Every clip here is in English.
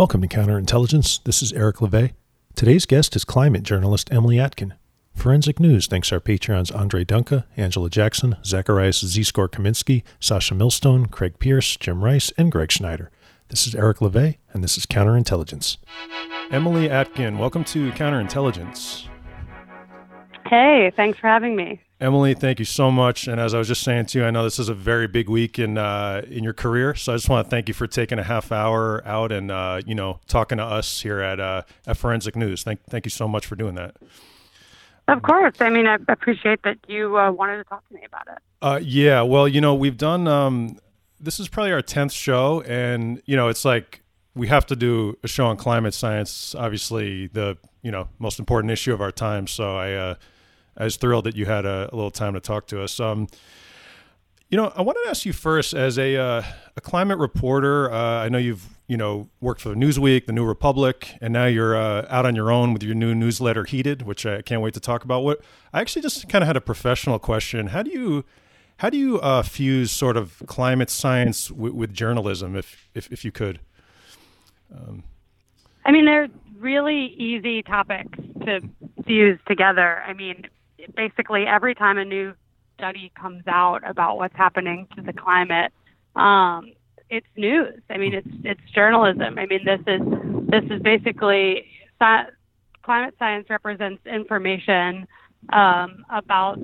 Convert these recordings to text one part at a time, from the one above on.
Welcome to Counterintelligence. This is Eric LeVay. Today's guest is climate journalist Emily Atkin. Forensic News thanks our Patreons Andre Dunca, Angela Jackson, Zacharias Z-Score Kaminsky, Sasha Millstone, Craig Pierce, Jim Rice, and Greg Schneider. This is Eric LeVay, and this is Counterintelligence. Emily Atkin, welcome to Counterintelligence. Hey, thanks for having me. Emily, thank you so much. And as I was just saying to you, I know this is a very big week in uh, in your career, so I just want to thank you for taking a half hour out and uh, you know talking to us here at uh, at Forensic News. Thank thank you so much for doing that. Of course. I mean, I appreciate that you uh, wanted to talk to me about it. Uh, yeah. Well, you know, we've done. Um, this is probably our tenth show, and you know, it's like we have to do a show on climate science. Obviously, the you know most important issue of our time. So I uh, I was thrilled that you had a, a little time to talk to us. Um, you know, I wanted to ask you first, as a uh, a climate reporter, uh, I know you've you know worked for Newsweek, the New Republic, and now you're uh, out on your own with your new newsletter, Heated, which I can't wait to talk about. What I actually just kind of had a professional question: How do you how do you uh, fuse sort of climate science w- with journalism, if if, if you could? Um, I mean, they're really easy topics to fuse together. I mean, basically every time a new study comes out about what's happening to the climate, um, it's news. I mean, it's it's journalism. I mean, this is this is basically climate science represents information um, about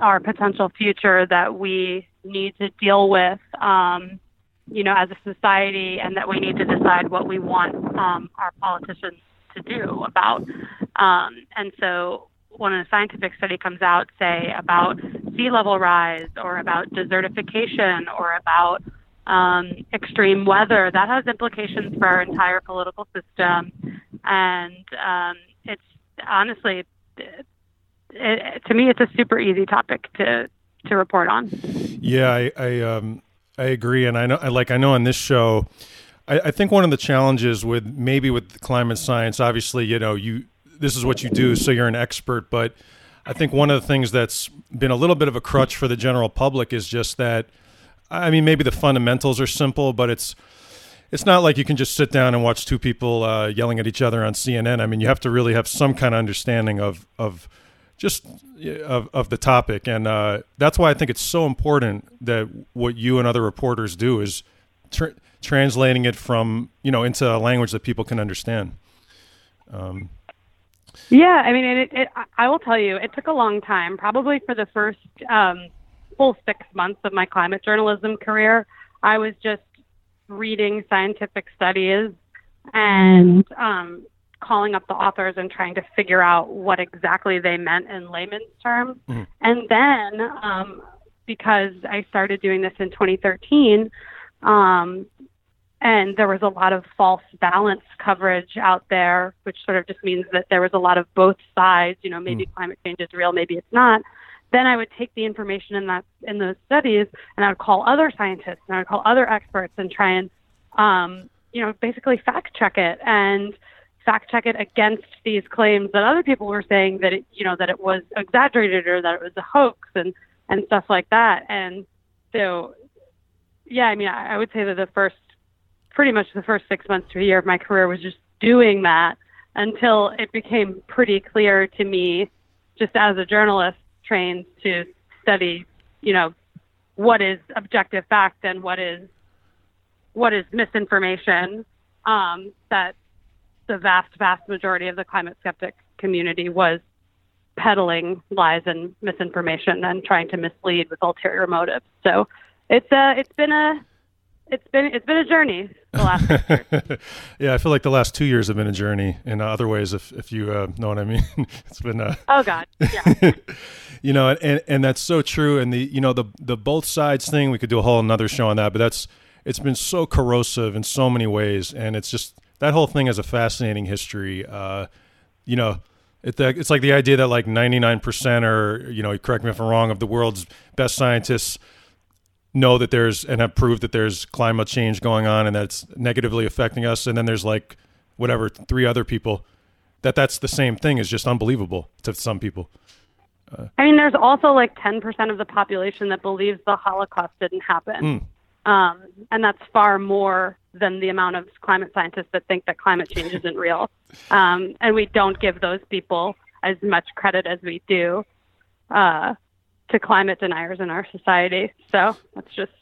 our potential future that we need to deal with, um, you know, as a society, and that we need to decide what we want um, our politicians to do about. Um, and so when a scientific study comes out, say about sea level rise or about desertification or about um, extreme weather, that has implications for our entire political system. And um, it's honestly, it, it, to me, it's a super easy topic to to report on. Yeah, I I, um, I agree, and I know, I like I know on this show. I, I think one of the challenges with maybe with climate science, obviously, you know, you this is what you do, so you're an expert. But I think one of the things that's been a little bit of a crutch for the general public is just that. I mean, maybe the fundamentals are simple, but it's it's not like you can just sit down and watch two people uh, yelling at each other on CNN. I mean, you have to really have some kind of understanding of of just of, of the topic, and uh, that's why I think it's so important that what you and other reporters do is tr- translating it from you know into a language that people can understand. Um, yeah, I mean, it, it, I will tell you, it took a long time. Probably for the first um, full six months of my climate journalism career, I was just reading scientific studies and um, calling up the authors and trying to figure out what exactly they meant in layman's terms. Mm-hmm. And then, um, because I started doing this in 2013, um, and there was a lot of false balance coverage out there, which sort of just means that there was a lot of both sides. You know, maybe mm. climate change is real, maybe it's not. Then I would take the information in that in those studies, and I would call other scientists and I would call other experts and try and, um, you know, basically fact check it and fact check it against these claims that other people were saying that it, you know, that it was exaggerated or that it was a hoax and and stuff like that. And so, yeah, I mean, I, I would say that the first pretty much the first six months to a year of my career was just doing that until it became pretty clear to me, just as a journalist trained to study, you know, what is objective fact and what is what is misinformation. Um, that the vast, vast majority of the climate skeptic community was peddling lies and misinformation and trying to mislead with ulterior motives. So it's a, it's been a it's been it's been a journey the last yeah i feel like the last two years have been a journey in other ways if if you uh, know what i mean. It's been uh, oh god. Yeah. You know and and that's so true and the you know the the both sides thing we could do a whole another show on that but that's it's been so corrosive in so many ways and it's just that whole thing has a fascinating history uh, you know it, it's like the idea that like 99% or you know correct me if i'm wrong of the world's best scientists know that there's and have proved that there's climate change going on and that's negatively affecting us. And then there's like whatever three other people that that's the same thing. Is just unbelievable to some people. Uh, i mean there's also like 10% of the population that believes the holocaust didn't happen. Mm. Um, and that's far more than the amount of climate scientists that think that climate change isn't real. Um, and we don't give those people as much credit as we do. Uh, to climate deniers in our society. So that's just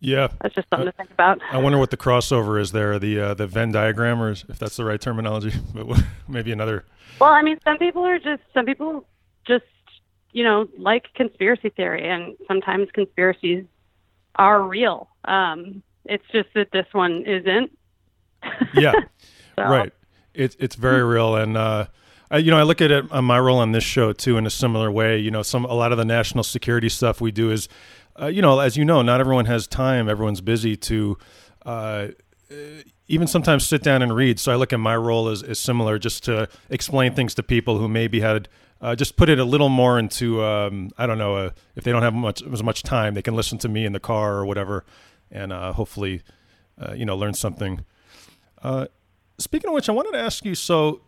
yeah, that's just something uh, to think about. I wonder what the crossover is there, the uh, the Venn diagram, or if that's the right terminology, but maybe another. Well, I mean, some people are just some people just you know like conspiracy theory, and sometimes conspiracies are real. Um, it's just that this one isn't. yeah, so. right. It's it's very real, and uh, I, you know I look at it on my role on this show too in a similar way. You know, some a lot of the national security stuff we do is uh, you know, as you know, not everyone has time. Everyone's busy to uh, even sometimes sit down and read. So I look at my role as, as similar, just to explain things to people who maybe had uh, just put it a little more into um, I don't know uh, if they don't have much as much time, they can listen to me in the car or whatever, and uh, hopefully, uh, you know, learn something. speaking of which, I wanted to ask you. So,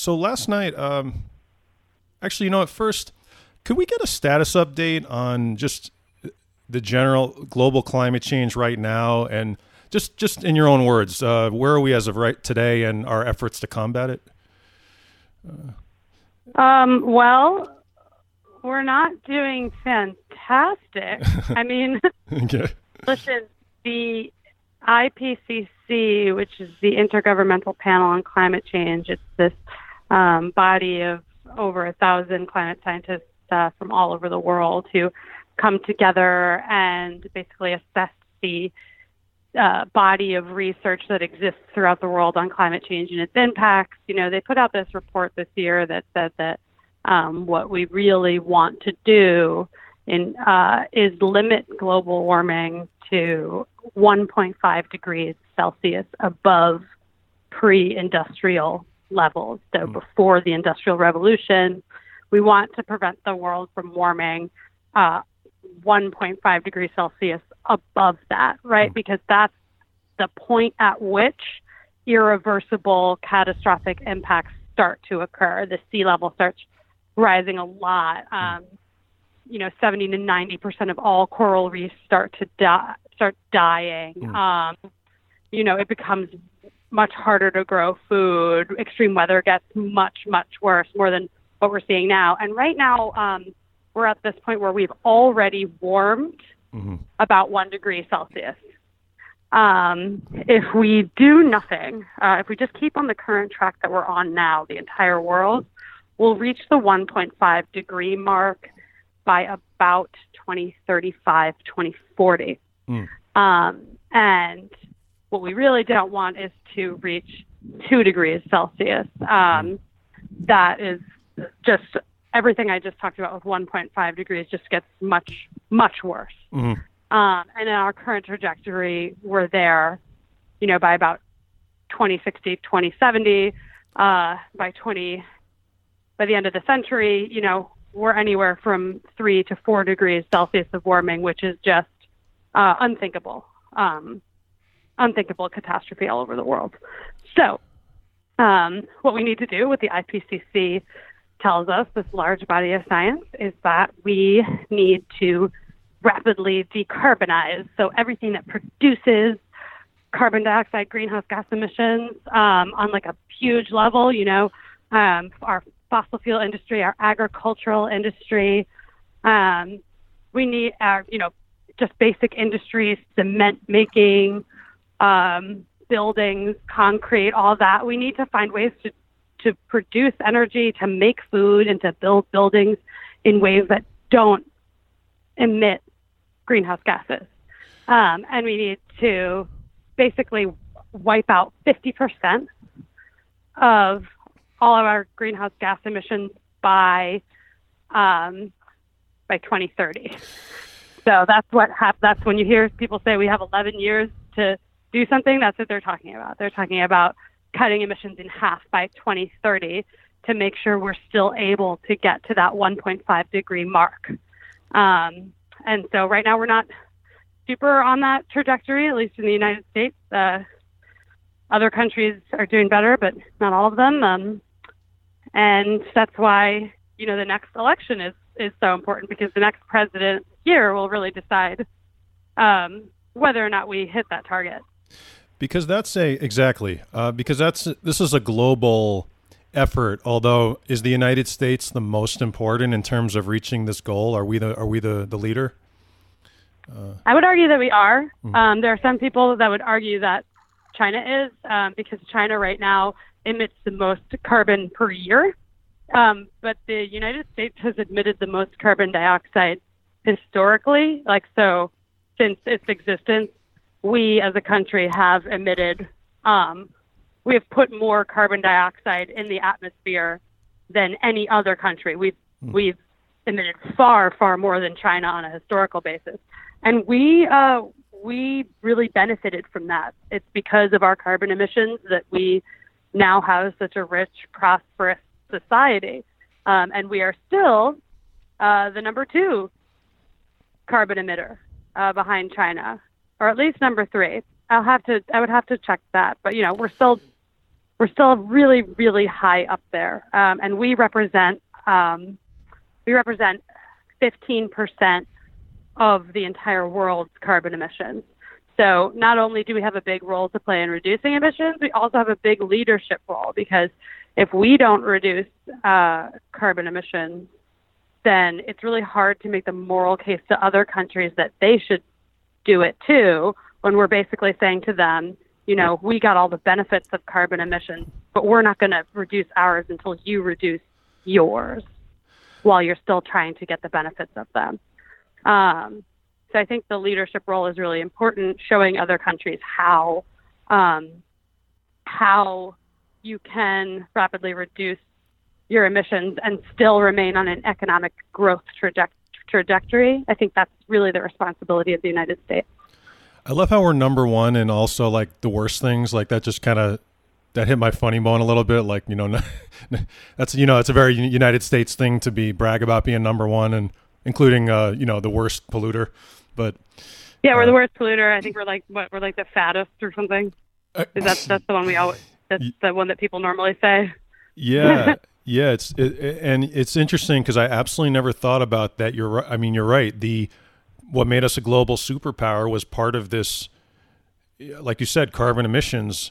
so last night, um, actually, you know, at first, could we get a status update on just the general global climate change right now, and just just in your own words, uh, where are we as of right today, and our efforts to combat it? Uh, um, well, we're not doing fantastic. I mean, okay. listen, the IPCC, which is the Intergovernmental Panel on Climate Change, it's this um, body of over a thousand climate scientists uh, from all over the world who come together and basically assess the uh, body of research that exists throughout the world on climate change and its impacts. You know, they put out this report this year that said that um, what we really want to do in, uh, is limit global warming to 1.5 degrees Celsius above pre-industrial levels. So mm. before the industrial revolution, we want to prevent the world from warming uh, 1.5 degrees Celsius above that, right? Mm. Because that's the point at which irreversible catastrophic impacts start to occur. The sea level starts rising a lot. Mm. Um, you know, 70 to 90 percent of all coral reefs start to die, start dying. Mm. Um, you know, it becomes much harder to grow food. Extreme weather gets much, much worse, more than what we're seeing now. And right now, um, we're at this point where we've already warmed mm-hmm. about one degree Celsius. Um, if we do nothing, uh, if we just keep on the current track that we're on now, the entire world will reach the 1.5 degree mark by about 2035, 2040. Mm. Um, and what we really don't want is to reach two degrees Celsius. Um, that is just everything I just talked about with 1.5 degrees just gets much, much worse. Mm-hmm. Um, and in our current trajectory, we're there, you know, by about 2060, 2070, uh, by 20, by the end of the century, you know, we're anywhere from three to four degrees Celsius of warming, which is just uh, unthinkable, um, unthinkable catastrophe all over the world. So, um, what we need to do with the IPCC tells us, this large body of science, is that we need to rapidly decarbonize. So everything that produces carbon dioxide, greenhouse gas emissions um, on like a huge level, you know, um, our fossil fuel industry, our agricultural industry. Um, we need our, you know, just basic industries, cement making, um, buildings, concrete, all that. We need to find ways to to produce energy, to make food, and to build buildings in ways that don't emit greenhouse gases. Um, and we need to basically wipe out 50% of all of our greenhouse gas emissions by um, by 2030. So that's what That's when you hear people say we have 11 years to do something. That's what they're talking about. They're talking about cutting emissions in half by 2030 to make sure we're still able to get to that 1.5 degree mark. Um, and so right now we're not super on that trajectory, at least in the United States. Uh, other countries are doing better, but not all of them. Um, and that's why you know the next election is is so important because the next president here will really decide um, whether or not we hit that target. Because that's a exactly uh, because that's this is a global effort. Although, is the United States the most important in terms of reaching this goal? Are we the are we the the leader? Uh, I would argue that we are. Mm-hmm. Um, there are some people that would argue that China is um, because China right now emits the most carbon per year. Um, but the United States has emitted the most carbon dioxide historically. Like, so since its existence, we as a country have emitted, um, we have put more carbon dioxide in the atmosphere than any other country. We've, mm. we've emitted far, far more than China on a historical basis. And we, uh, we really benefited from that. It's because of our carbon emissions that we now have such a rich, prosperous society. Um, and we are still uh, the number two carbon emitter uh, behind China, or at least number three. I'll have to, I would have to check that, but you know, we're still, we're still really, really high up there, um, and we represent, um, we represent 15% of the entire world's carbon emissions. So not only do we have a big role to play in reducing emissions, we also have a big leadership role because if we don't reduce uh, carbon emissions, then it's really hard to make the moral case to other countries that they should do it too. When we're basically saying to them, you know, we got all the benefits of carbon emissions, but we're not going to reduce ours until you reduce yours while you're still trying to get the benefits of them. Um, so I think the leadership role is really important, showing other countries how um, how you can rapidly reduce your emissions and still remain on an economic growth traje- trajectory. I think that's really the responsibility of the United States. I love how we're number one and also like the worst things like that just kind of that hit my funny bone a little bit. Like you know, that's you know, it's a very United States thing to be brag about being number one and including uh, you know the worst polluter. But yeah, we're uh, the worst polluter. I think we're like what we're like the fattest or something. Uh, Is that that's the one we always that's the one that people normally say. Yeah. yeah, it's it, and it's interesting because I absolutely never thought about that. You're right. I mean, you're right. The what made us a global superpower was part of this, like you said, carbon emissions.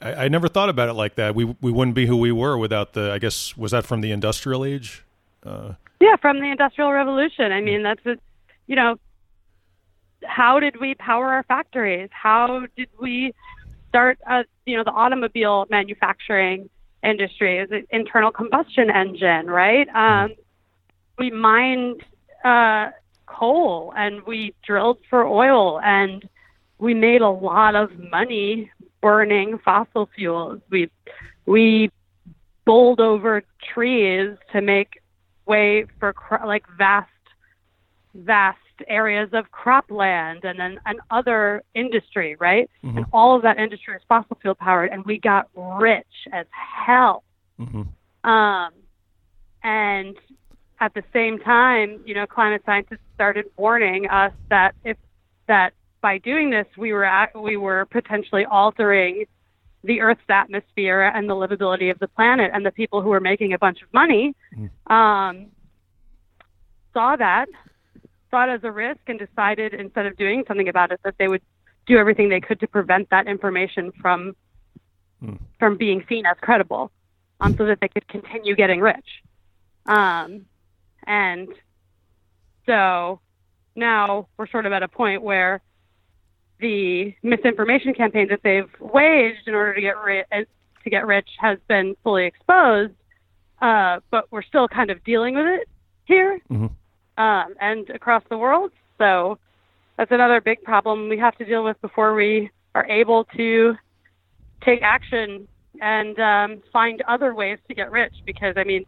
I, I, never thought about it like that. We we wouldn't be who we were without the. I guess was that from the industrial age? Uh, yeah, from the industrial revolution. I mean, that's a, you know, how did we power our factories? How did we start, a, you know, the automobile manufacturing industry as an internal combustion engine, right? Um, we mined uh, coal and we drilled for oil and we made a lot of money burning fossil fuels. We we bowled over trees to make way for like vast vast areas of cropland and then and other industry, right? Mm-hmm. And all of that industry is fossil fuel powered, and we got rich as hell. Mm-hmm. Um, and at the same time, you know, climate scientists started warning us that if that by doing this, we were at, we were potentially altering the Earth's atmosphere and the livability of the planet. And the people who were making a bunch of money mm-hmm. um, saw that saw it as a risk and decided instead of doing something about it that they would do everything they could to prevent that information from hmm. from being seen as credible, um, so that they could continue getting rich. Um, and so now we're sort of at a point where the misinformation campaign that they've waged in order to get ri- uh, to get rich has been fully exposed, uh, but we're still kind of dealing with it here. Mm-hmm um, and across the world. So that's another big problem we have to deal with before we are able to take action and um, find other ways to get rich. Because I mean,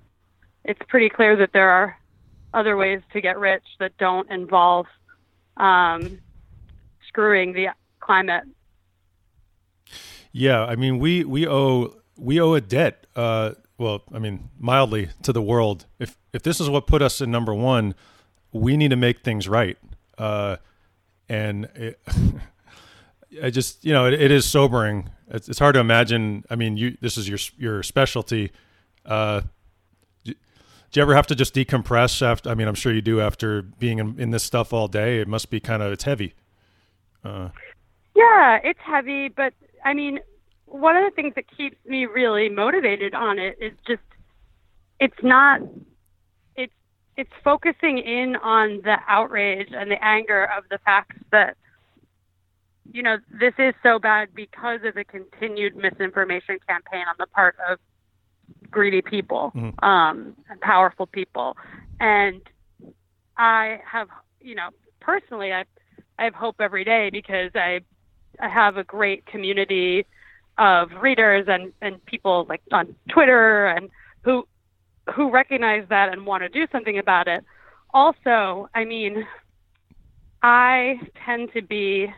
it's pretty clear that there are other ways to get rich that don't involve um, screwing the climate. Yeah, I mean, we we owe we owe a debt. Uh, well, I mean, mildly to the world. If if this is what put us in number one, we need to make things right. Uh, and it, I just, you know, it, it is sobering. It's, it's, hard to imagine. I mean, you, this is your, your specialty. Uh, do, you ever have to just decompress after, I mean, I'm sure you do after being in, in this stuff all day. It must be kind of, it's heavy. Uh, Yeah, it's heavy, but I mean, one of the things that keeps me really motivated on it is just it's not it's focusing in on the outrage and the anger of the fact that you know this is so bad because of the continued misinformation campaign on the part of greedy people Mhm. um, and powerful people and i have you know personally i i have hope every day because i i have a great community of readers and and people like on twitter and who who recognize that and want to do something about it. Also i mean i tend to be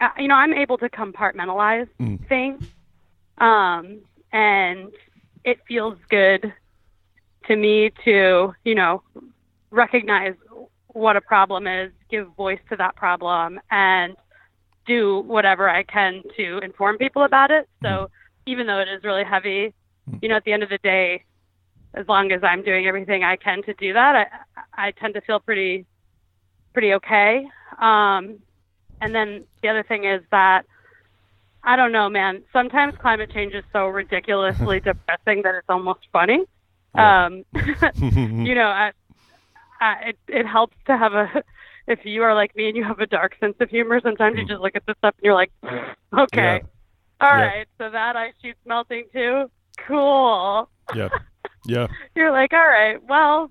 uh, you know i'm able to compartmentalize Mm. things um and it feels good to me to you know recognize what a problem is give voice to that problem and do whatever i can to inform people about it. So even though it is really heavy you know at the end of the day as long as i'm doing everything i can to do that i i tend to feel pretty pretty okay um and then the other thing is that I don't know, man. Sometimes climate change is so ridiculously depressing that it's almost funny. Yeah. Um, you know, I, I, it it helps to have a. If you are like me and you have a dark sense of humor, sometimes you just look at this stuff and you're like, okay, all Yeah. right, so that ice sheet's melting too. Cool. yeah, yeah, You're like, all right, well,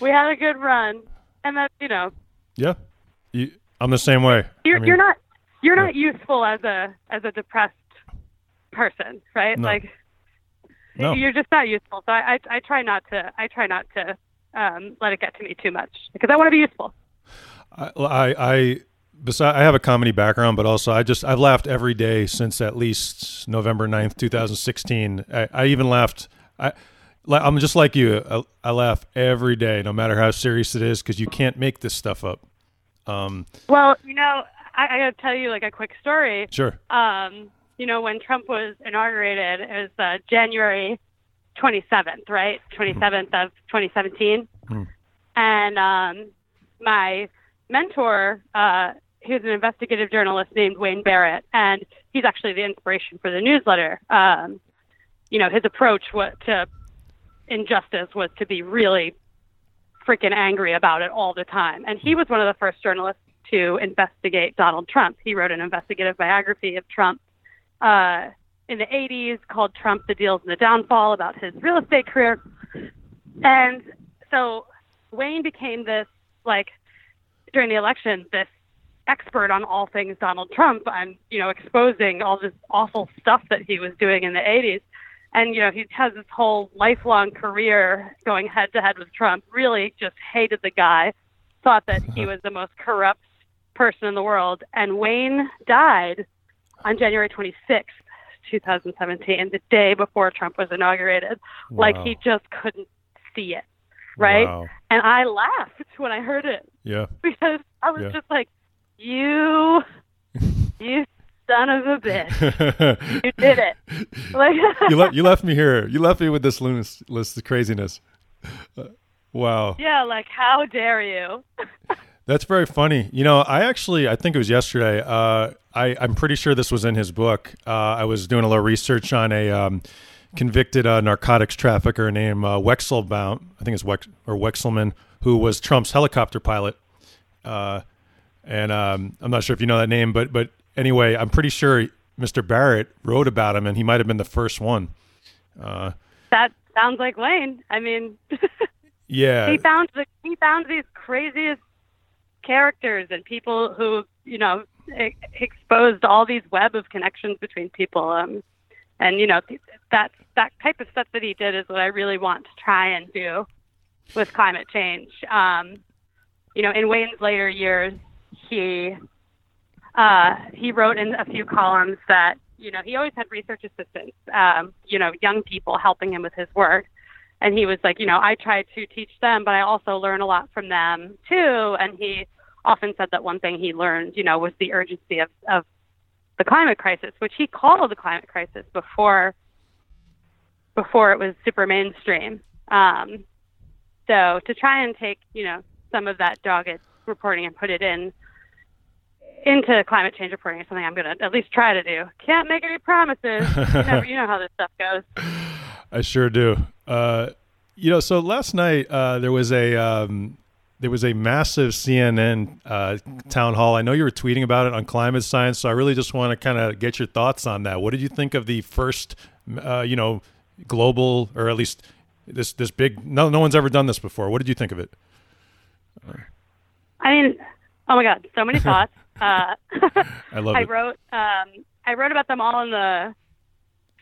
we had a good run, and that's you know, yeah. You, I'm the same way. you're I mean, you're not you're yeah. not useful as a as a depressed person, right? No. Like No. you're just not useful. So I, I I try not to I try not to um, let it get to me too much because I want to be useful. I, I, I, beside, I have a comedy background, but also I just, I've laughed every day since at least November 9th, 2016. I, I even laughed. I, I'm just like you. I, I laugh every day, no matter how serious it is, because you can't make this stuff up. Um, Well, you know, I, I got to tell you like a quick story. sure. Um, you know, when Trump was inaugurated, it was uh, January 27th, right? 27th of 2017. Mhm. And um, my mentor, uh, who's an investigative journalist named Wayne Barrett, and he's actually the inspiration for the newsletter. Um, you know, his approach wa- to injustice was to be really freaking angry about it all the time. And he was one of the first journalists to investigate Donald Trump. He wrote an investigative biography of Trump uh, in the 80s called Trump, the Deals and the Downfall about his real estate career. And so Wayne became this, like, during the election, this expert on all things Donald Trump and, you know, exposing all this awful stuff that he was doing in the 80s. And, you know, he has this whole lifelong career going head to head with Trump, really just hated the guy, thought that he was the most corrupt person in the world. And Wayne died on January 26th, 2017, the day before Trump was inaugurated. Like he just couldn't see it, right? Wow. And I laughed when I heard it Yeah. because I was Yeah. just like, you, you son of a bitch, you did it. Like, you, le- you left me here. You left me with this lunacy, this craziness. Uh, wow. yeah, like how dare you? That's very funny. You know, I actually, I think it was yesterday. Uh, I, I'm pretty sure this was in his book. Uh, I was doing a little research on a um, convicted uh, narcotics trafficker named uh, Weichselbaum. I think it's Wex or Wexelman, who was Trump's helicopter pilot. Uh, and um, I'm not sure if you know that name, but but anyway, I'm pretty sure Mr. Barrett wrote about him, and he might have been the first one. Uh, That sounds like Wayne. I mean, yeah, he found the he found these craziest characters and people who you know e- exposed all these web of connections between people um and you know that that type of stuff that he did is what i really want to try and do with climate change um you know in wayne's later years he uh he wrote in a few columns that you know he always had research assistants um you know young people helping him with his work and he was like, you know, I try to teach them, but I also learn a lot from them too. And he often said that one thing he learned, you know, was the urgency of, of the climate crisis, which he called the climate crisis before before it was super mainstream. Um, so to try and take, you know, some of that dogged reporting and put it in into climate change reporting is something I'm going to at least try to do. Can't make any promises. you, never, you know how this stuff goes. I sure do. Uh, you know, so last night uh, there was a um, there was a massive CNN uh, town hall. I know you were tweeting about it on climate science, so I really just want to kind of get your thoughts on that. What did you think of the first, uh, you know, global or at least this this big? No, no one's ever done this before. What did you think of it? I mean, oh my God, so many thoughts. Uh, I love I it. wrote um, I wrote about them all in the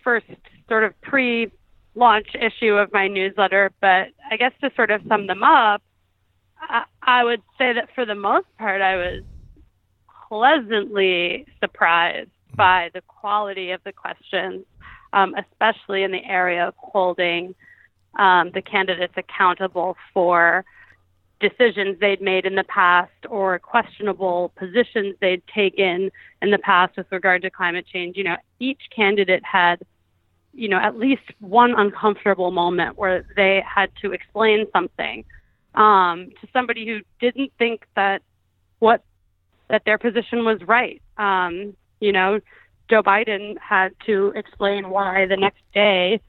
first sort of pre-launch issue of my newsletter. But I guess to sort of sum them up, I, I would say that for the most part, I was pleasantly surprised by the quality of the questions, um, especially in the area of holding um, the candidates accountable for decisions they'd made in the past or questionable positions they'd taken in the past with regard to climate change. You know, each candidate had, you know, at least one uncomfortable moment where they had to explain something um, to somebody who didn't think that what that their position was right. Um, you know, Joe Biden had to explain why the next day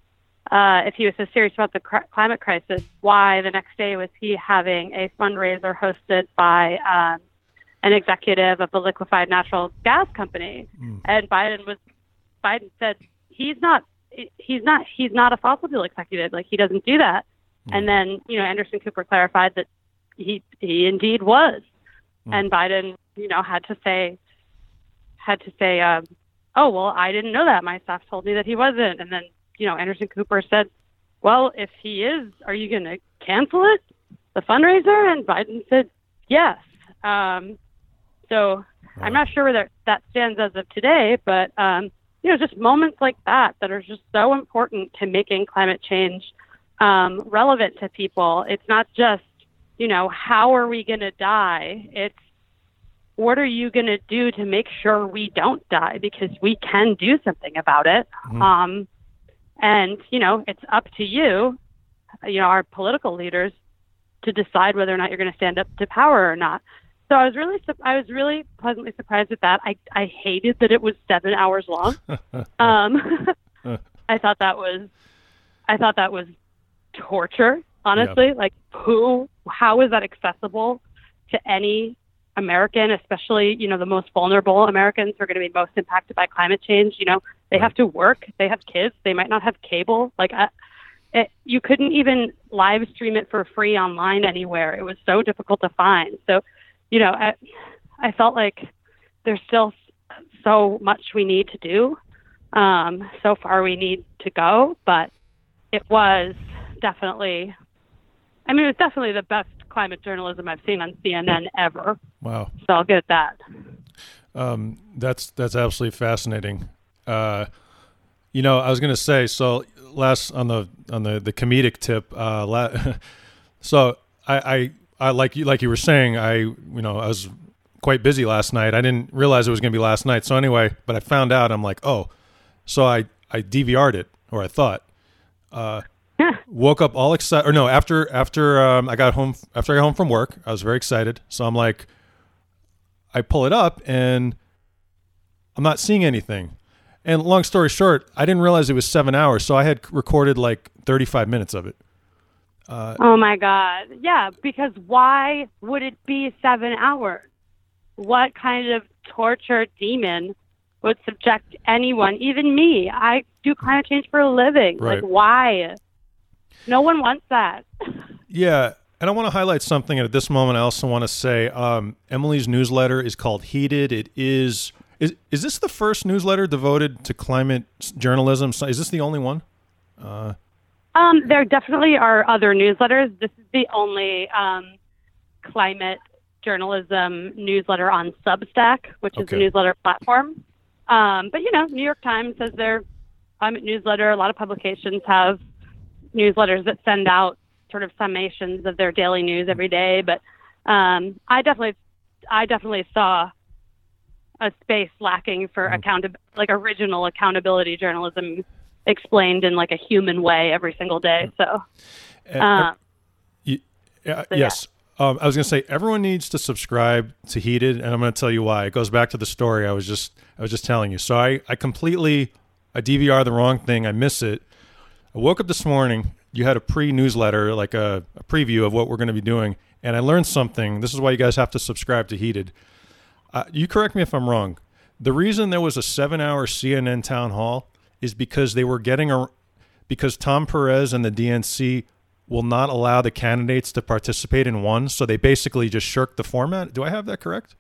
uh, if he was so serious about the cr- climate crisis, why the next day was he having a fundraiser hosted by um, an executive of a liquefied natural gas company? Mm. And Biden was Biden said he's not he's not he's not a fossil fuel executive. Like he doesn't do that. Mm. And then you know Anderson Cooper clarified that he he indeed was, mm. and Biden you know had to say had to say. Um, oh well i didn't know that my staff told me that he wasn't and then you know, Anderson Cooper said, well, if he is, are you going to cancel it, the fundraiser? And Biden said, yes. Um, so wow. I'm not sure where that, stands as of today, but, um, you know, just moments like that that are just so important to making climate change um, relevant to people. It's not just, you know, how are we going to die? It's what are you going to do to make sure we don't die? Because we can do something about it. Mm-hmm. Um, and, you know, it's up to you, you know, our political leaders to decide whether or not you're going to stand up to power or not. So I was really, I was really pleasantly surprised at that. I, I hated that it was seven hours long. um, I thought that was, I thought that was torture. Honestly, yep. like who, how is that accessible to any American, especially, you know, the most vulnerable Americans who are going to be most impacted by climate change. You know, they right. have to work, they have kids, they might not have cable. Like, I, it, you couldn't even live stream it for free online anywhere. It was so difficult to find. So, you know, I, I felt like there's still so much we need to do. Um, so far, we need to go, but it was definitely, I mean, it was definitely the best climate journalism I've seen on CNN ever. Wow. So I'll get that. Um, that's that's absolutely fascinating. Uh, you know, I was going to say so. Last on the on the the comedic tip. Uh, la- so I, I I like you like you were saying. I you know I was quite busy last night. I didn't realize it was going to be last night. So anyway, but I found out. I'm like, oh, so I I DVR'd it, or I thought. Uh, woke up all excited or no after after um, i got home after i got home from work i was very excited so i'm like i pull it up and i'm not seeing anything and long story short i didn't realize it was seven hours so i had recorded like 35 minutes of it uh, oh my god yeah because why would it be seven hours what kind of torture demon would subject anyone even me i do climate change for a living right. like why no one wants that. yeah. And I want to highlight something. And at this moment, I also want to say um, Emily's newsletter is called Heated. It is, is. Is this the first newsletter devoted to climate journalism? Is this the only one? Uh, um, there definitely are other newsletters. This is the only um, climate journalism newsletter on Substack, which is a newsletter platform. Um, but you know, New York Times has their climate newsletter. A lot of publications have newsletters that send out sort of summations of their daily news every day. But um, I definitely, I definitely saw a space lacking for mm-hmm. account like original accountability journalism explained in like a human way every single day. So, uh, uh, uh, so yes. Um, I was going to say everyone needs to subscribe to Heated, and I'm going to tell you why. It goes back to the story I was just I was just telling you. So I I completely I DVR the wrong thing. I miss it. I woke up this morning. You had a pre-newsletter, like a, a preview of what we're going to be doing, and I learned something. This is why you guys have to subscribe to Heated. Uh, you correct me if I'm wrong. The reason there was a seven-hour CNN town hall is because they were getting a because Tom Perez and the DNC will not allow the candidates to participate in one. So they basically just shirk the format. Do I have that correct?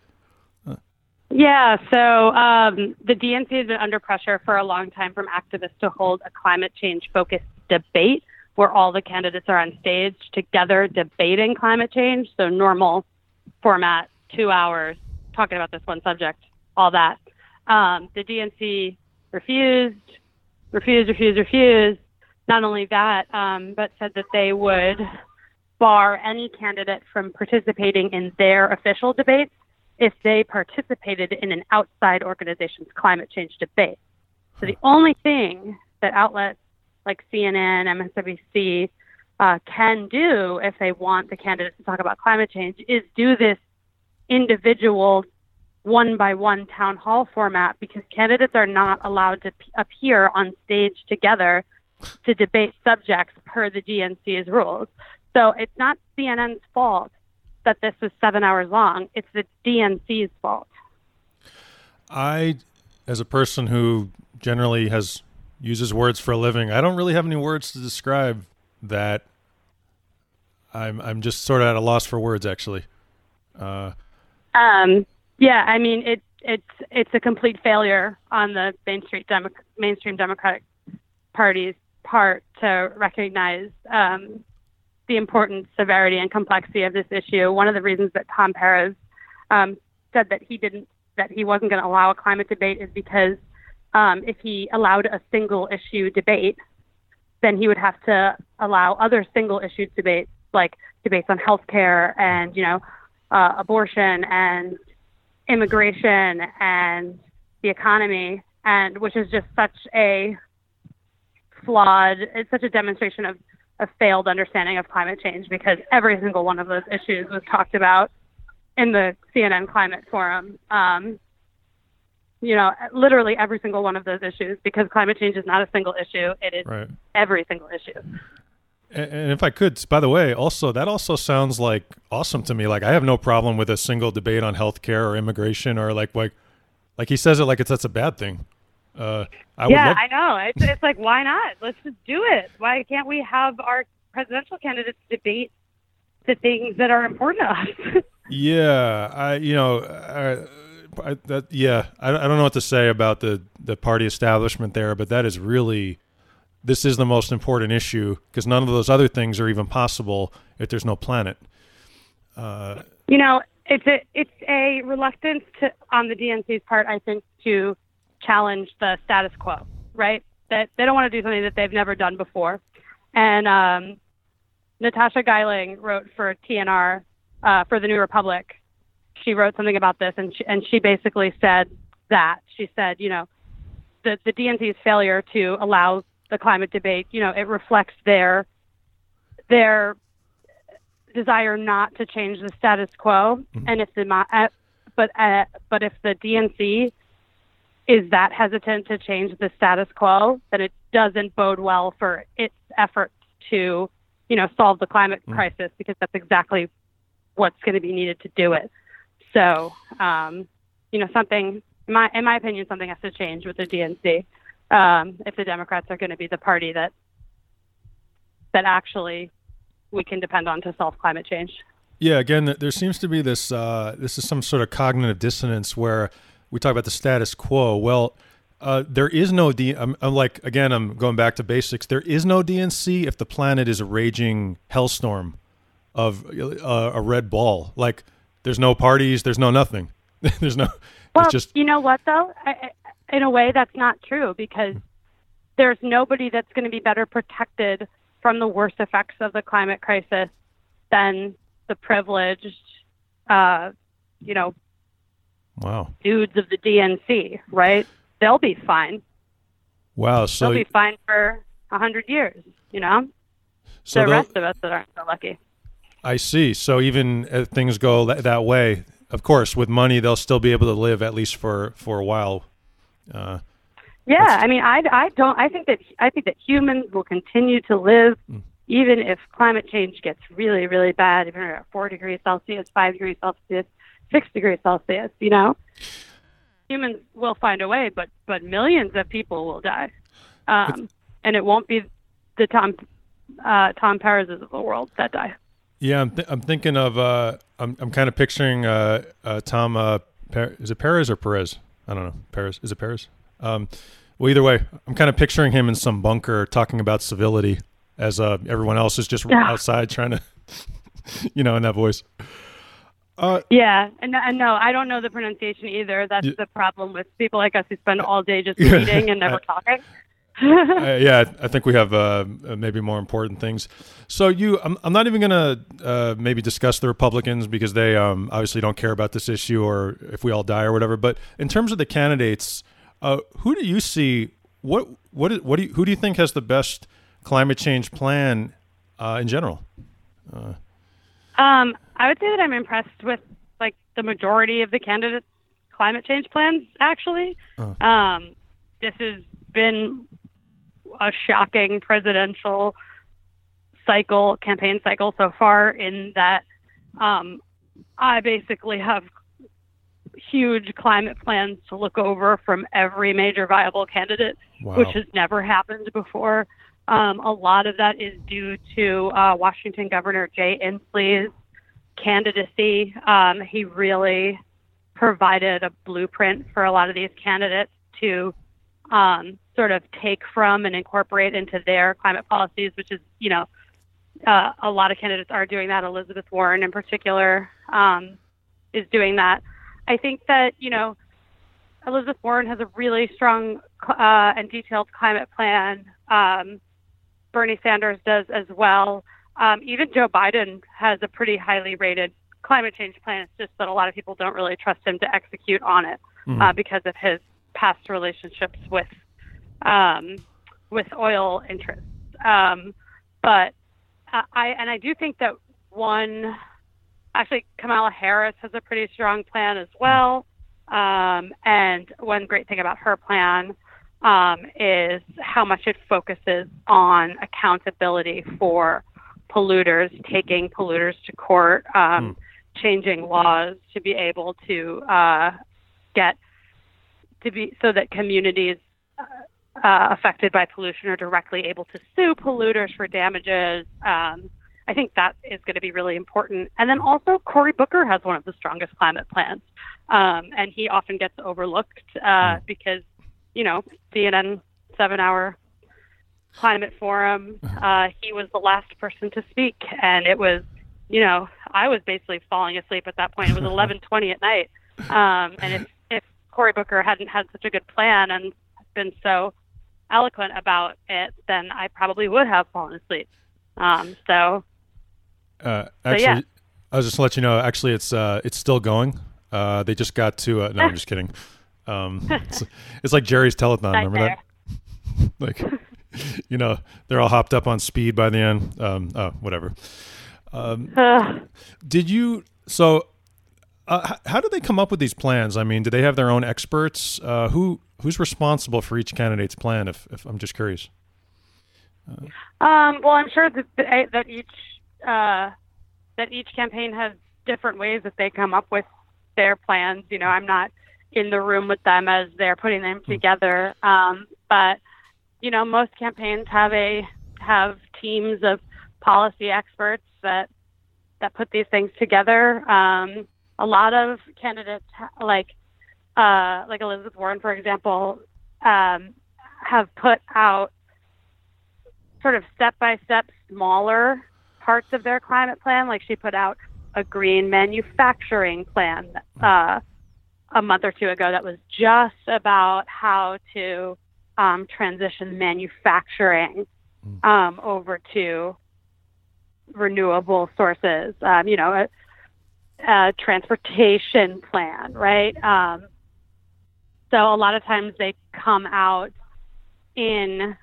Yeah, so um, the DNC has been under pressure for a long time from activists to hold a climate change focused debate where all the candidates are on stage together debating climate change. So normal format, two hours, talking about this one subject, all that. Um, the DNC refused, refused, refused, refused not only that, um, but said that they would bar any candidate from participating in their official debates if they participated in an outside organization's climate change debate. So the only thing that outlets like CNN, MSNBC uh, can do if they want the candidates to talk about climate change is do this individual one by one town hall format because candidates are not allowed to p- appear on stage together to debate subjects per the DNC's rules. So it's not CNN's fault that this was seven hours long. It's the DNC's fault. I, as a person who generally has uses words for a living, I don't really have any words to describe that. I'm I'm just sort of at a loss for words, actually. Uh, um, yeah, I mean it it's it's a complete failure on the mainstream Demo- mainstream Democratic Party's part to recognize um, the importance, severity, and complexity of this issue. One of the reasons that Tom Perez um, said that he didn't, that he wasn't going to allow a climate debate is because um, if he allowed a single issue debate, then he would have to allow other single issue debates, like debates on healthcare and you know uh, abortion and immigration and the economy, and which is just such a flawed. It's such a demonstration of a failed understanding of climate change because every single one of those issues was talked about in the CNN Climate Forum. Um, you know, literally every single one of those issues because climate change is not a single issue; it is right. every single issue. And if I could, by the way, also that also sounds like awesome to me. Like I have no problem with a single debate on healthcare or immigration or like like like he says it like it's that's a bad thing. Uh, I yeah, love- I know. It's, it's like, why not? Let's just do it. Why can't we have our presidential candidates debate the things that are important to us? yeah, I, you know, I, I, that, yeah, I, I don't know what to say about the the party establishment there, but that is really, this is the most important issue because none of those other things are even possible if there's no planet. Uh, you know, it's a it's a reluctance to on the DNC's part, I think, to challenge the status quo, right? That they don't want to do something that they've never done before. And um, Natasha Geiling wrote for TNR uh, for the New Republic. She wrote something about this, and she, and she basically said that she said, you know, the the DNC's failure to allow the climate debate, you know, it reflects their their desire not to change the status quo. Mm-hmm. And if the uh, but uh, but if the DNC is that hesitant to change the status quo, then it doesn't bode well for its efforts to, you know, solve the climate mm. crisis because that's exactly what's going to be needed to do it. So, um, you know, something, in my, in my opinion, something has to change with the DNC um, if the Democrats are going to be the party that that actually we can depend on to solve climate change. Yeah, again, there seems to be this. Uh, this is some sort of cognitive dissonance where we talk about the status quo. Well, uh, there is no D. I'm, I'm, like again. I'm going back to basics. There is no DNC if the planet is a raging hellstorm of uh, a red ball. Like there's no parties. There's no nothing. there's no. Well, just you know what though. I, in a way, that's not true because there's nobody that's going to be better protected from the worst effects of the climate crisis than the privileged, uh, you know, Wow. Dudes of the DNC, right? They'll be fine. Wow. So they'll be fine for a hundred years, you know? So the rest of us that aren't so lucky. I see. So even if things go that, that way, of course, with money, they'll still be able to live at least for for a while. Uh, yeah, I mean, I, I don't. I think that I think that humans will continue to live mm. even if climate change gets really, really bad. Even at four degrees Celsius, five degrees Celsius, six degrees Celsius, you know, humans will find a way, but but millions of people will die, um, and it won't be the Tom uh, Tom Perez's of the world that die. Yeah, I'm, th- I'm thinking of uh, I'm I'm kind of picturing uh, uh, Tom. Uh, per- is it Perez or Perez? I don't know. Paris. is it Paris? Um, well, either way, I'm kind of picturing him in some bunker talking about civility as uh, everyone else is just yeah. outside trying to, you know, in that voice. Uh, yeah, and, and no, I don't know the pronunciation either. That's the problem with people like us who spend all day just reading and never talking. Uh, yeah, I think we have uh, uh, maybe more important things. So you, I'm, I'm not even going to uh, maybe discuss the Republicans because they um, obviously don't care about this issue or if we all die or whatever. But in terms of the candidates, uh, who do you see? What what what do you, who do you think has the best climate change plan uh, in general? Um, I would say that I'm impressed with like the majority of the candidates' climate change plans. Actually, um, this has been a shocking presidential cycle, campaign cycle so far. In that, um, I basically have huge climate plans to look over from every major viable candidate, wow. which has never happened before. Um, a lot of that is due to uh, Washington Governor Jay Inslee's candidacy. Um, he really provided a blueprint for a lot of these candidates to um, sort of take from and incorporate into their climate policies, which is, you know, uh, a lot of candidates are doing that. Elizabeth Warren, in particular, um, is doing that. I think that, you know, Elizabeth Warren has a really strong uh, and detailed climate plan. Um, Bernie Sanders does as well. Um, even Joe Biden has a pretty highly rated climate change plan. It's just that a lot of people don't really trust him to execute on it mm-hmm. uh, because of his past relationships with um, with oil interests. Um, but I and I do think that one actually Kamala Harris has a pretty strong plan as well. Um, and one great thing about her plan um, is how much it focuses on accountability for polluters, taking polluters to court, um, mm. changing laws to be able to uh, get to be so that communities uh, uh, affected by pollution are directly able to sue polluters for damages. Um, I think that is going to be really important. And then also, Cory Booker has one of the strongest climate plans, um, and he often gets overlooked uh, hmm. because, you know, CNN seven-hour climate forum. Uh, he was the last person to speak, and it was, you know, I was basically falling asleep at that point. It was 11:20 at night, um, and if Cory Booker hadn't had such a good plan and been so eloquent about it, then I probably would have fallen asleep. Um, so uh, actually, so, yeah. I was just to let you know. Actually, it's uh, it's still going. Uh, they just got to. Uh, no, I'm just kidding. Um, it's, it's, like Jerry's telethon. Remember that? like, you know, they're all hopped up on speed by the end. Um, oh, whatever. Um, did you? So, uh, how do they come up with these plans? I mean, do they have their own experts? Uh, who who's responsible for each candidate's plan? If, if I'm just curious. Uh, um, well, I'm sure that that each uh, that each campaign has different ways that they come up with their plans. You know, I'm not in the room with them as they're putting them hmm. together, um, but you know, most campaigns have a have teams of policy experts that that put these things together. Um, a lot of candidates, like uh, like Elizabeth Warren, for example, um, have put out sort of step by step smaller parts of their climate plan. Like she put out a green manufacturing plan uh, a month or two ago that was just about how to um, transition manufacturing hmm. um, over to renewable sources. Um, you know, a, transportation plan, right? Um, so a lot of times they come out in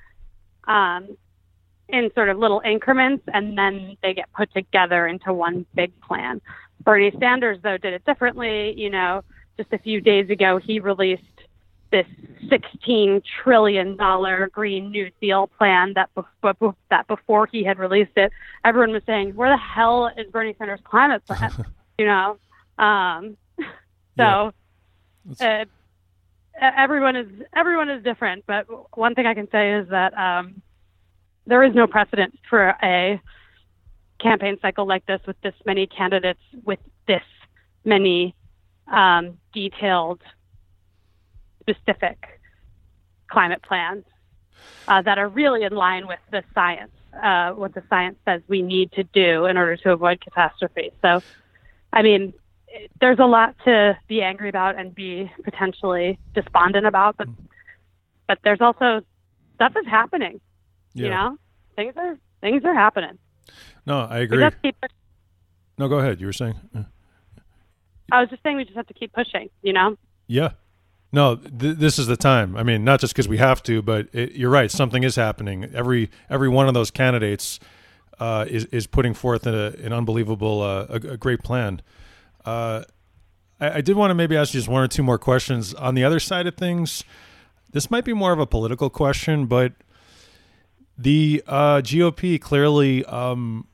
um, in sort of little increments and then they get put together into one big plan. Bernie Sanders, though, did it differently. You know, just a few days ago, he released this $16 trillion Green New Deal plan that, be- that before he had released it, everyone was saying, where the hell is Bernie Sanders' climate plan? you know? Um, so uh, everyone is everyone is different, but one thing I can say is that um, there is no precedent for a campaign cycle like this with this many candidates with this many um, detailed, specific climate plans uh, that are really in line with the science, uh, what the science says we need to do in order to avoid catastrophe. So, I mean, there's a lot to be angry about and be potentially despondent about, but mm-hmm. but there's also stuff is happening. Yeah. You know, things are things are happening. No, I agree. Keep, no, go ahead. You were saying. I was just saying we just have to keep pushing. You know. Yeah. No, th- this is the time. I mean, not just because we have to, but it, you're right. Something is happening. Every every one of those candidates uh, is is putting forth a, an unbelievable, uh, a, a, great plan. Uh, I, I, did want to maybe ask you just one or two more questions on the other side of things. This might be more of a political question, but the uh, GOP clearly, um,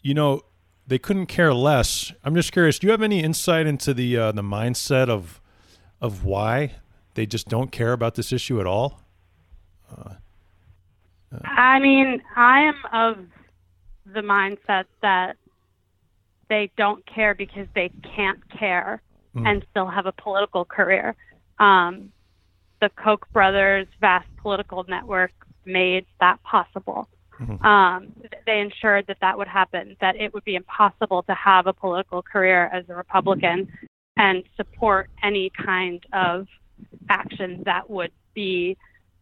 you know, they couldn't care less. I'm just curious. Do you have any insight into the uh, the mindset of of why they just don't care about this issue at all? I mean, I am of the mindset that they don't care because they can't care mm. and still have a political career. Um, the Koch brothers' vast political network made that possible. Mm-hmm. Um, they ensured that that would happen, that it would be impossible to have a political career as a Republican and support any kind of action that would be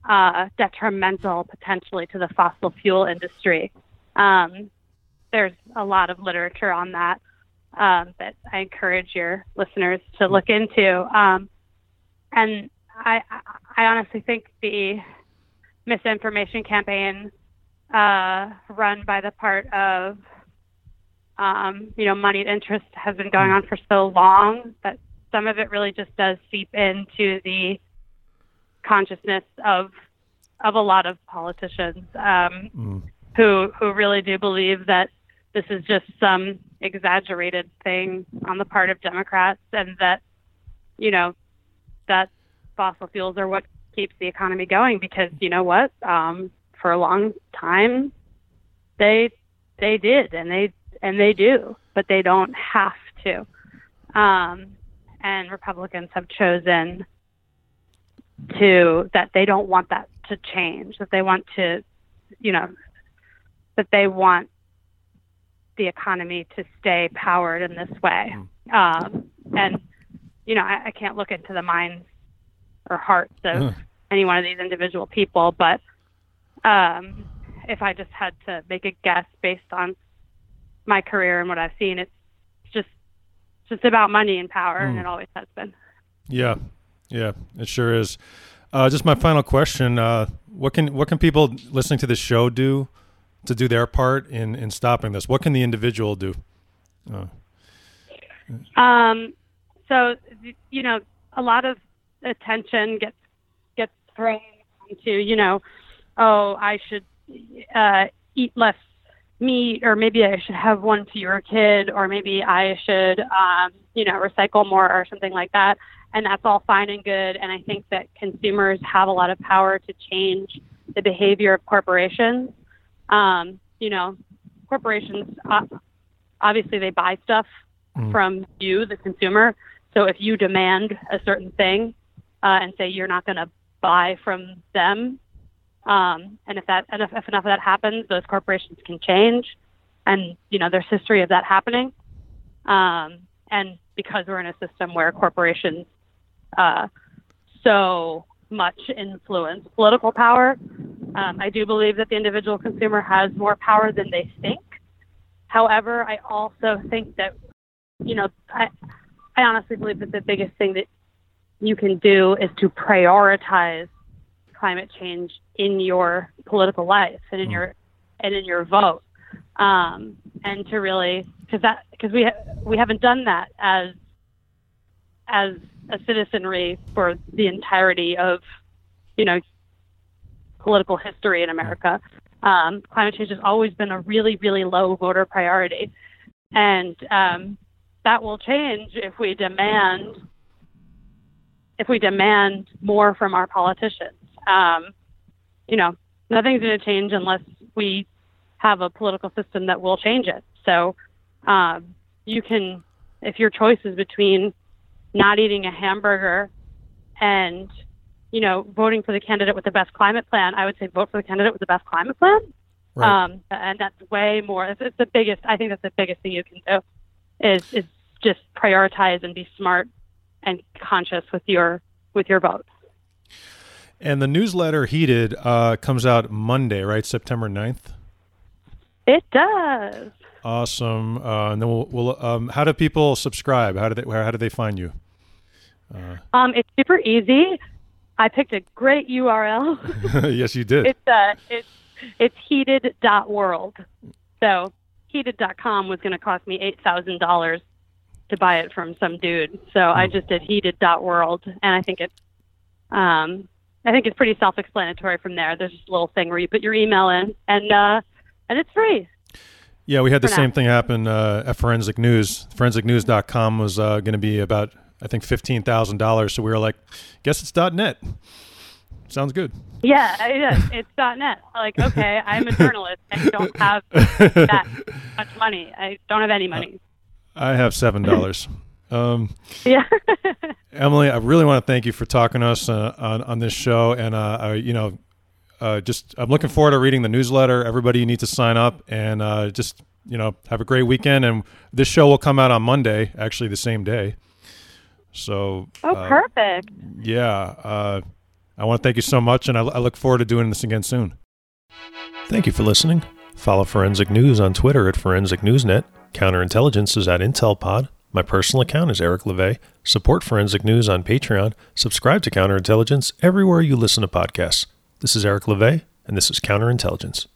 uh, detrimental potentially to the fossil fuel industry. Um, there's a lot of literature on that um, that I encourage your listeners to look into. Um, and I, I honestly think the misinformation campaign uh, run by the part of um, you know moneyed interest has been going on for so long that some of it really just does seep into the consciousness of of a lot of politicians um, mm. who who really do believe that this is just some exaggerated thing on the part of Democrats and that you know that fossil fuels are what keeps the economy going because you know what um, for a long time they they did and they and they do but they don't have to. Um, and republicans have chosen to that they don't want that to change that they want to you know that they want the economy to stay powered in this way mm. um, and you know I, I can't look into the minds or hearts of any one of these individual people. But um, if I just had to make a guess based on my career and what I've seen, it's just just about money and power, mm. and it always has been. Yeah, yeah, it sure is. Uh, just my final question: uh, What can what can people listening to this show do to do their part in in stopping this? What can the individual do? Uh. Um, so you know, a lot of attention gets gets thrown into you know, oh I should uh, eat less meat, or maybe I should have one fewer kid, or maybe I should um, you know recycle more or something like that. And that's all fine and good. And I think that consumers have a lot of power to change the behavior of corporations. Um, you know, corporations uh, obviously they buy stuff mm. from you, the consumer. So if you demand a certain thing, uh, and say you're not going to buy from them. Um, and if that and if, if enough of that happens, those corporations can change. And you know, there's history of that happening. Um, and because we're in a system where corporations uh, so much influence political power, um, I do believe that the individual consumer has more power than they think. However, I also think that, you know, I, I honestly believe that the biggest thing that you can do is to prioritize climate change in your political life and in mm. your and in your vote, um, and to really because that because we ha- we haven't done that as as a citizenry for the entirety of you know political history in America. Um, climate change has always been a really really low voter priority, and um, that will change if we demand if we demand more from our politicians. Um, you know, nothing's going to change unless we have a political system that will change it. So um, you can, if your choice is between not eating a hamburger and you know voting for the candidate with the best climate plan, I would say vote for the candidate with the best climate plan. Right. Um, and that's way more. It's, it's the biggest. I think that's the biggest thing you can do is is just prioritize and be smart and conscious with your with your vote. And the newsletter Heated uh, comes out Monday, right? September 9th? It does. Awesome. Uh, and then we'll, we'll um, how do people subscribe? How do they how do they find you? Um, it's super easy. I picked a great URL. yes, you did. it's uh, it's it's heated.world. So heated.com was going to cost me eight thousand dollars to buy it from some dude. So I Hmm. just did heated.world, and I think it's um, I think it's pretty self-explanatory from there. There's just a little thing where you put your email in, and uh, and it's free. Yeah, we had the same now. thing happen uh, at Forensic News. ForensicNews.com was uh, going to be about, I think, fifteen thousand dollars. So we were like, guess it's .net. Sounds good. Yeah, it is. It's .net. Like, okay, I'm a journalist. I don't have that much money. I don't have any money. I have seven dollars. um, Yeah. Emily, I really want to thank you for talking to us uh, on on this show, and uh, I, you know, uh, just I'm looking forward to reading the newsletter. Everybody, you need to sign up, and uh, just you know, have a great weekend. And this show will come out on Monday, actually the same day. So, oh, uh, perfect. yeah, uh, I want to thank you so much, and I, I look forward to doing this again soon. Thank you for listening. Follow Forensic News on Twitter at Forensic Newsnet. Counterintelligence is at IntelPod. My personal account is Eric LeVay. Support Forensic News on Patreon. Subscribe to Counterintelligence everywhere you listen to podcasts. This is Eric LeVay, and this is Counterintelligence.